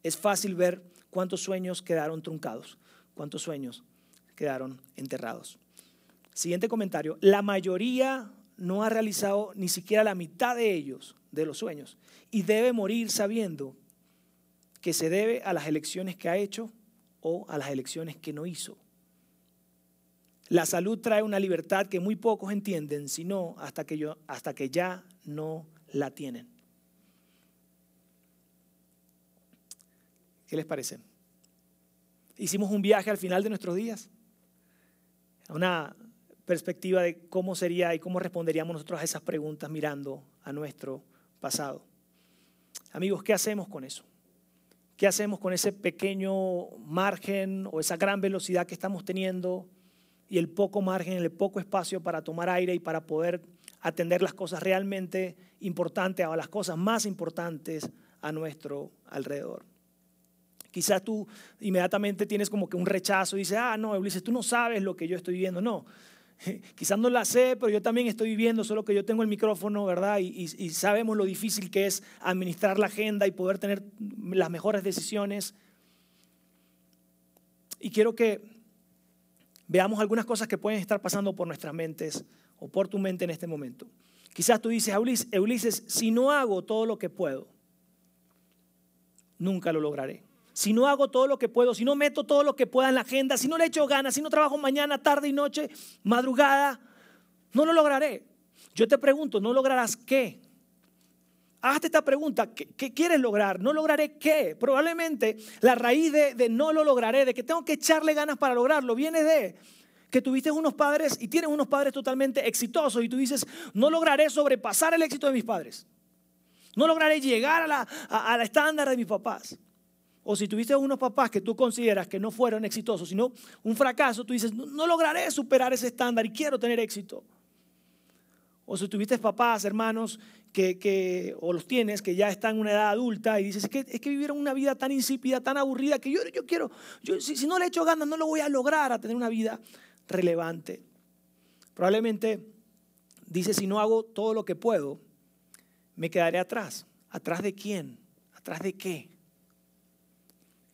es fácil ver cuántos sueños quedaron truncados, cuántos sueños quedaron enterrados. Siguiente comentario. La mayoría no ha realizado ni siquiera la mitad de ellos, de los sueños, y debe morir sabiendo que se debe a las elecciones que ha hecho o a las elecciones que no hizo. La salud trae una libertad que muy pocos entienden, sino hasta que, yo, hasta que ya no la tienen. ¿Qué les parece? Hicimos un viaje al final de nuestros días una perspectiva de cómo sería y cómo responderíamos nosotros a esas preguntas mirando a nuestro pasado. Amigos, ¿qué hacemos con eso? ¿Qué hacemos con ese pequeño margen o esa gran velocidad que estamos teniendo y el poco margen, el poco espacio para tomar aire y para poder atender las cosas realmente importantes o las cosas más importantes a nuestro alrededor? Quizás tú inmediatamente tienes como que un rechazo y dices, ah, no, Ulises, tú no sabes lo que yo estoy viviendo. No, quizás no la sé, pero yo también estoy viviendo, solo que yo tengo el micrófono, ¿verdad? Y, sabemos lo difícil que es administrar la agenda y poder tener las mejores decisiones. Y quiero que veamos algunas cosas que pueden estar pasando por nuestras mentes o por tu mente en este momento. Quizás tú dices, Ulises, si no hago todo lo que puedo, nunca lo lograré si no hago todo lo que puedo, si no meto todo lo que pueda en la agenda, si no le echo ganas, si no trabajo mañana, tarde y noche, madrugada, no lo lograré. Yo te pregunto, ¿no lograrás qué? Hazte esta pregunta, ¿qué, quieres lograr? ¿No lograré qué? Probablemente la raíz de, no lo lograré, de que tengo que echarle ganas para lograrlo, viene de que tuviste unos padres y tienes unos padres totalmente exitosos y tú dices, no lograré sobrepasar el éxito de mis padres. No lograré llegar a la, a la estándar de mis papás. O si tuviste unos papás que tú consideras que no fueron exitosos, sino un fracaso, tú dices, no, lograré superar ese estándar y quiero tener éxito. O si tuviste papás, hermanos, que, o los tienes, que ya están en una edad adulta y dices, es que, es que vivieron una vida tan insípida, tan aburrida, que yo, yo quiero, yo, si, si no le echo ganas, no lo voy a lograr a tener una vida relevante. Probablemente dice, si no hago todo lo que puedo, me quedaré atrás. ¿Atrás de quién? ¿Atrás de qué?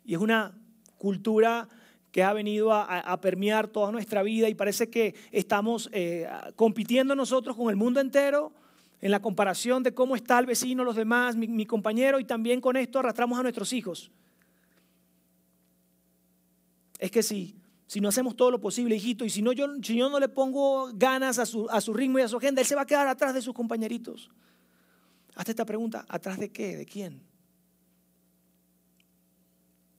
Y es una cultura que ha venido a, permear toda nuestra vida y parece que estamos eh, compitiendo nosotros con el mundo entero en la comparación de cómo está el vecino, los demás, mi, compañero y también con esto arrastramos a nuestros hijos. Es que si, si no hacemos todo lo posible, hijito, y si, no, yo, si yo no le pongo ganas a su, a su ritmo y a su agenda, él se va a quedar atrás de sus compañeritos. Hazte esta pregunta, ¿atrás de qué? ¿De quién?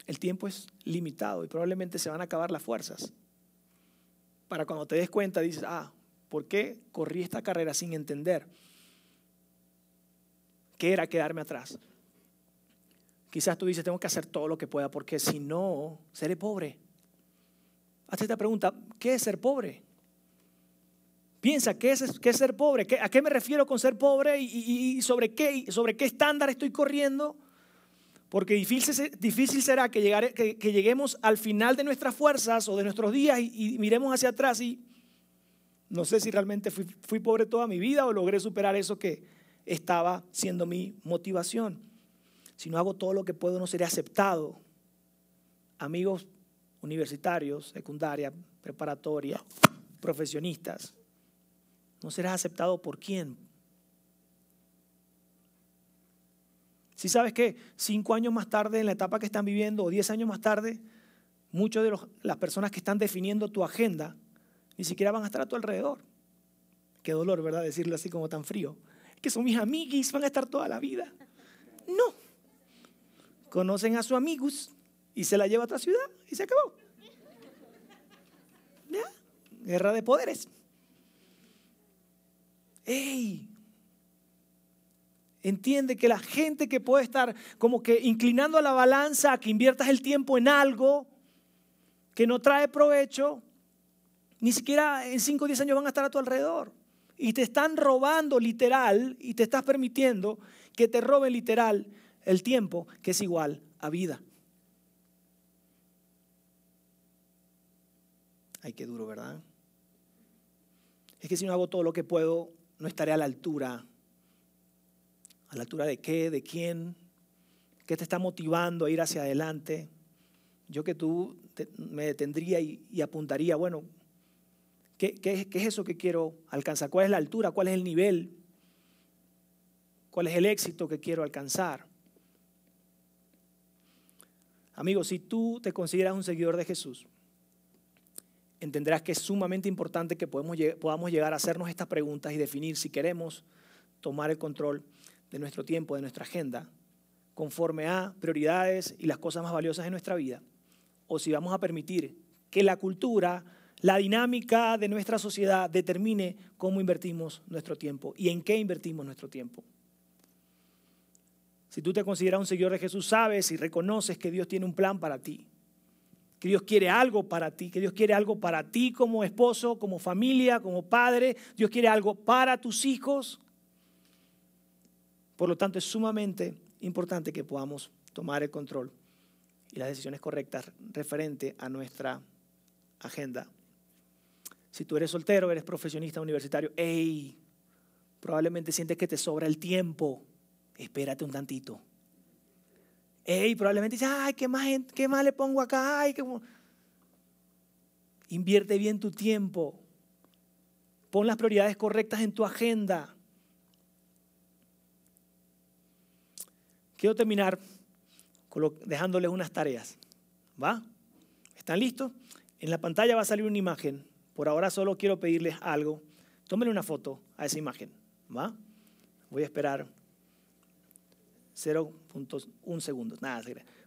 El tiempo es limitado y probablemente se van a acabar las fuerzas. Para cuando te des cuenta, dices, ah, ¿Por qué corrí esta carrera sin entender qué era quedarme atrás? Quizás tú dices, tengo que hacer todo lo que pueda porque si no, seré pobre. Hazte esta pregunta, ¿qué es ser pobre? Piensa, ¿qué es, qué es ser pobre? ¿A qué me refiero con ser pobre y, sobre, qué, sobre qué estándar estoy corriendo? Porque difícil, será que, lleguemos al final de nuestras fuerzas o de nuestros días y, miremos hacia atrás y no sé si realmente fui, fui pobre toda mi vida o logré superar eso que estaba siendo mi motivación. Si no hago todo lo que puedo, no seré aceptado. Amigos universitarios, secundaria, preparatoria, profesionistas, no serás aceptado por quién. Si sabes que cinco años más tarde, en la etapa que están viviendo, o diez años más tarde, muchas de las personas que están definiendo tu agenda ni siquiera van a estar a tu alrededor. Qué dolor, ¿verdad? Decirlo así como tan frío. Es que son mis amiguis, van a estar toda la vida. No. Conocen a su amigos y se la lleva a otra ciudad y se acabó. ¿Ya? Guerra de poderes. ¡Ey! Entiende que la gente que puede estar como que inclinando a la balanza a que inviertas el tiempo en algo que no trae provecho, ni siquiera en 5 o 10 años van a estar a tu alrededor. Y te están robando literal y te estás permitiendo que te roben literal el tiempo que es igual a vida. Ay, qué duro, ¿verdad? Es que si no hago todo lo que puedo, no estaré a la altura. ¿A la altura de qué? ¿De quién? ¿Qué te está motivando a ir hacia adelante? Yo que tú me detendría y, apuntaría, bueno, ¿qué, es eso que quiero alcanzar? ¿Cuál es la altura? ¿Cuál es el nivel? ¿Cuál es el éxito que quiero alcanzar? Amigos, si tú te consideras un seguidor de Jesús, entenderás que es sumamente importante que podamos llegar a hacernos estas preguntas y definir si queremos tomar el control de nuestro tiempo, de nuestra agenda, conforme a prioridades y las cosas más valiosas de nuestra vida, o si vamos a permitir que la cultura, la dinámica de nuestra sociedad determine cómo invertimos nuestro tiempo y en qué invertimos nuestro tiempo. Si tú te consideras un seguidor de Jesús, sabes y reconoces que Dios tiene un plan para ti que Dios quiere algo para ti, que Dios quiere algo para ti como esposo, como familia, como padre, Dios quiere algo para tus hijos. Por lo tanto, es sumamente importante que podamos tomar el control y las decisiones correctas referente a nuestra agenda. Si tú eres soltero, eres profesionista universitario, hey, probablemente sientes que te sobra el tiempo. Espérate un tantito. Ey, probablemente dice, ay, ¿qué más, ¿qué más le pongo acá? Ay, Invierte bien tu tiempo. Pon las prioridades correctas en tu agenda. Quiero terminar dejándoles unas tareas. ¿Va? ¿Están listos? En la pantalla va a salir una imagen. Por ahora solo quiero pedirles algo. Tómenle una foto a esa imagen. ¿Va? Voy a esperar 0.1 segundos. Nada,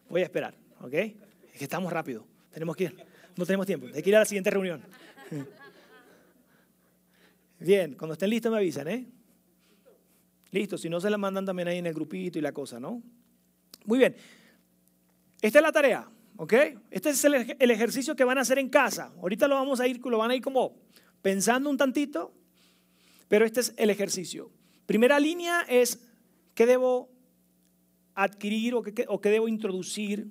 voy a esperar, ¿ok? Es que estamos rápido. Tenemos que ir. No tenemos tiempo. Hay que ir a la siguiente reunión. Bien, cuando estén listos me avisan, ¿eh? Listo, si no se la mandan también ahí en el grupito y la cosa, ¿no? Muy bien. Esta es la tarea, ¿ok? Este es el, ejercicio que van a hacer en casa. Ahorita lo vamos a ir, lo van a ir como pensando un tantito, pero este es el ejercicio. Primera línea es, ¿qué debo adquirir o que, debo introducir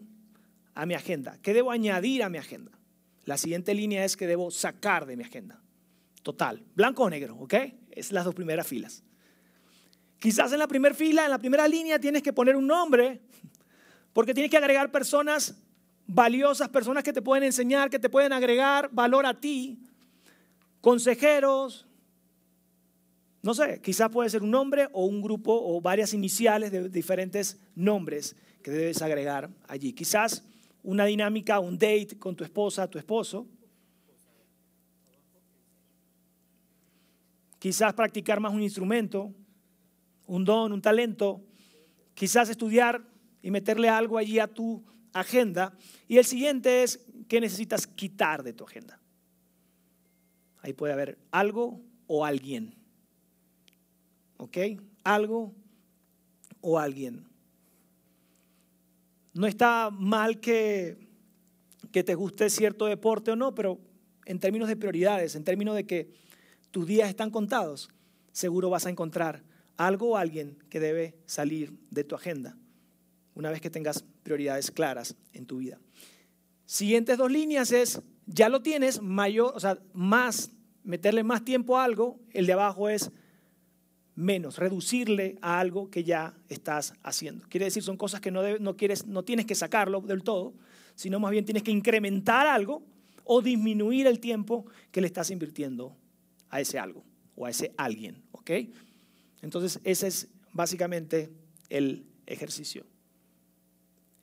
a mi agenda? ¿Qué debo añadir a mi agenda? La siguiente línea es que debo sacar de mi agenda. Total, blanco o negro, ¿ok? Es las dos primeras filas. Quizás en la primera fila, en la primera línea, tienes que poner un nombre, porque tienes que agregar personas valiosas, personas que te pueden enseñar, que te pueden agregar valor a ti, consejeros, no sé, quizás puede ser un nombre o un grupo o varias iniciales de diferentes nombres que debes agregar allí. Quizás una dinámica, un date con tu esposa, tu esposo. Quizás practicar más un instrumento, un don, un talento. Quizás estudiar y meterle algo allí a tu agenda. Y el siguiente es qué necesitas quitar de tu agenda. Ahí puede haber algo o alguien. ¿Ok? Algo o alguien. No está mal que, que te guste cierto deporte o no, pero en términos de prioridades, en términos de que tus días están contados, seguro vas a encontrar algo o alguien que debe salir de tu agenda una vez que tengas prioridades claras en tu vida. Siguientes dos líneas es, ya lo tienes, mayor, o sea, más, meterle más tiempo a algo, el de abajo es menos, reducirle a algo que ya estás haciendo. Quiere decir, son cosas que no, no, quieres, no tienes que sacarlo del todo, sino más bien tienes que incrementar algo o disminuir el tiempo que le estás invirtiendo a ese algo o a ese alguien. ¿ok? Entonces, ese es básicamente el ejercicio.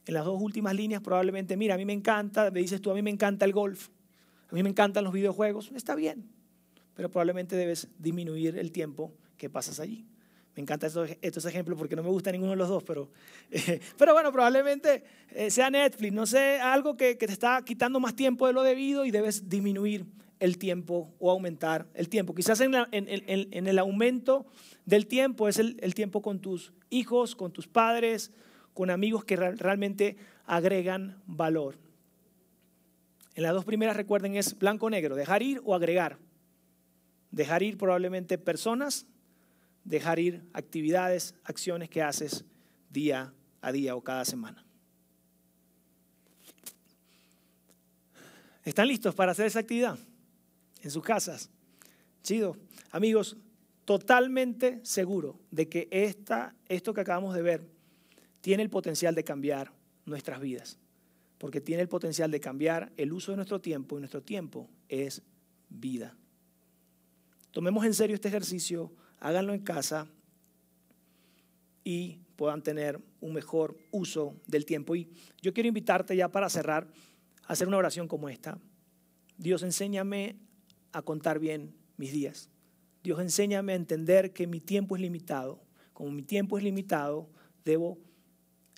En las dos últimas líneas probablemente, mira, a mí me encanta, me dices tú, a mí me encanta el golf, a mí me encantan los videojuegos, está bien, pero probablemente debes disminuir el tiempo que pasas allí. Me encantan estos, estos, ejemplos porque no me gusta ninguno de los dos, pero, pero bueno, probablemente eh, sea Netflix, no sé, algo que, te está quitando más tiempo de lo debido y debes disminuir el tiempo o aumentar el tiempo. Quizás en, el aumento del tiempo es el, el, tiempo con tus hijos, con tus padres, con amigos que realmente agregan valor. En las dos primeras recuerden es blanco-negro, dejar ir o agregar. Dejar ir probablemente personas, dejar ir actividades, acciones que haces día a día o cada semana. ¿Están listos para hacer esa actividad? En sus casas. Chido. Amigos, totalmente seguro de que esta, esto que acabamos de ver tiene el potencial de cambiar nuestras vidas, porque tiene el potencial de cambiar el uso de nuestro tiempo y nuestro tiempo es vida. Tomemos en serio este ejercicio, háganlo en casa y puedan tener un mejor uso del tiempo. Y yo quiero invitarte ya para cerrar a hacer una oración como esta. Dios, enséñame a contar bien mis días. Dios, enséñame a entender que mi tiempo es limitado. Como mi tiempo es limitado, debo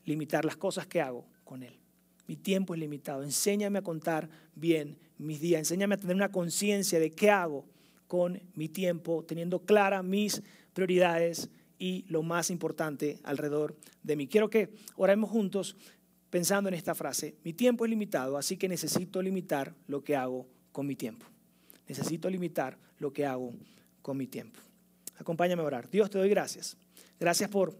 limitar las cosas que hago con Él. Mi tiempo es limitado. Enséñame a contar bien mis días. Enséñame a tener una conciencia de qué hago con mi tiempo, teniendo claras mis prioridades y lo más importante alrededor de mí. Quiero que oremos juntos pensando en esta frase. Mi tiempo es limitado, así que necesito limitar lo que hago con mi tiempo. Necesito limitar lo que hago con mi tiempo. Acompáñame a orar. Dios, te doy gracias. Gracias por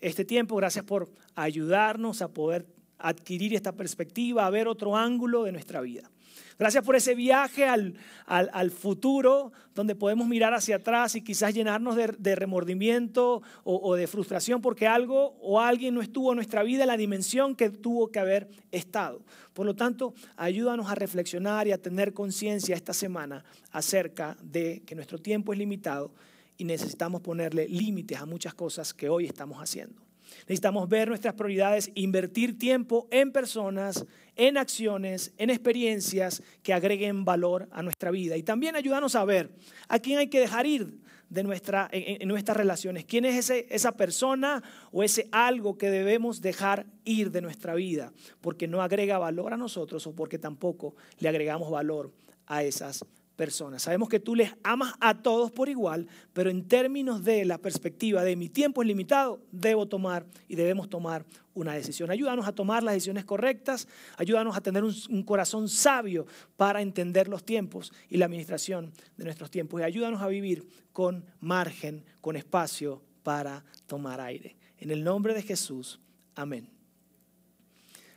este tiempo. Gracias por ayudarnos a poder adquirir esta perspectiva, a ver otro ángulo de nuestra vida. Gracias por ese viaje al, al, futuro donde podemos mirar hacia atrás y quizás llenarnos de, remordimiento o, o, de frustración porque algo o alguien no estuvo en nuestra vida en la dimensión que tuvo que haber estado. Por lo tanto, ayúdanos a reflexionar y a tener conciencia esta semana acerca de que nuestro tiempo es limitado y necesitamos ponerle límites a muchas cosas que hoy estamos haciendo. Necesitamos ver nuestras prioridades, invertir tiempo en personas, en acciones, en experiencias que agreguen valor a nuestra vida. Y también ayúdanos a ver a quién hay que dejar ir de nuestra, en, nuestras relaciones. ¿Quién es ese, esa persona o ese algo que debemos dejar ir de nuestra vida? Porque no agrega valor a nosotros o porque tampoco le agregamos valor a esas personas. Sabemos que tú les amas a todos por igual, pero en términos de la perspectiva de mi tiempo es limitado, debo tomar y debemos tomar una decisión. Ayúdanos a tomar las decisiones correctas, ayúdanos a tener un, corazón sabio para entender los tiempos y la administración de nuestros tiempos y ayúdanos a vivir con margen, con espacio para tomar aire. En el nombre de Jesús, amén.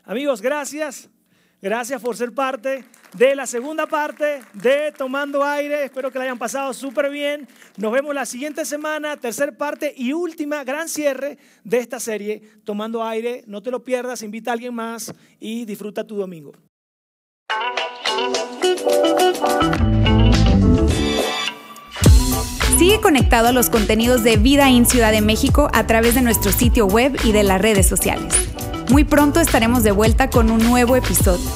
Amigos, gracias. Gracias por ser parte de la segunda parte de Tomando Aire. Espero que la hayan pasado súper bien. Nos vemos la siguiente semana, tercera parte y última, gran cierre de esta serie, Tomando Aire. No te lo pierdas, invita a alguien más y disfruta tu domingo. Sigue conectado a los contenidos de Vida en Ciudad de México a través de nuestro sitio web y de las redes sociales. Muy pronto estaremos de vuelta con un nuevo episodio.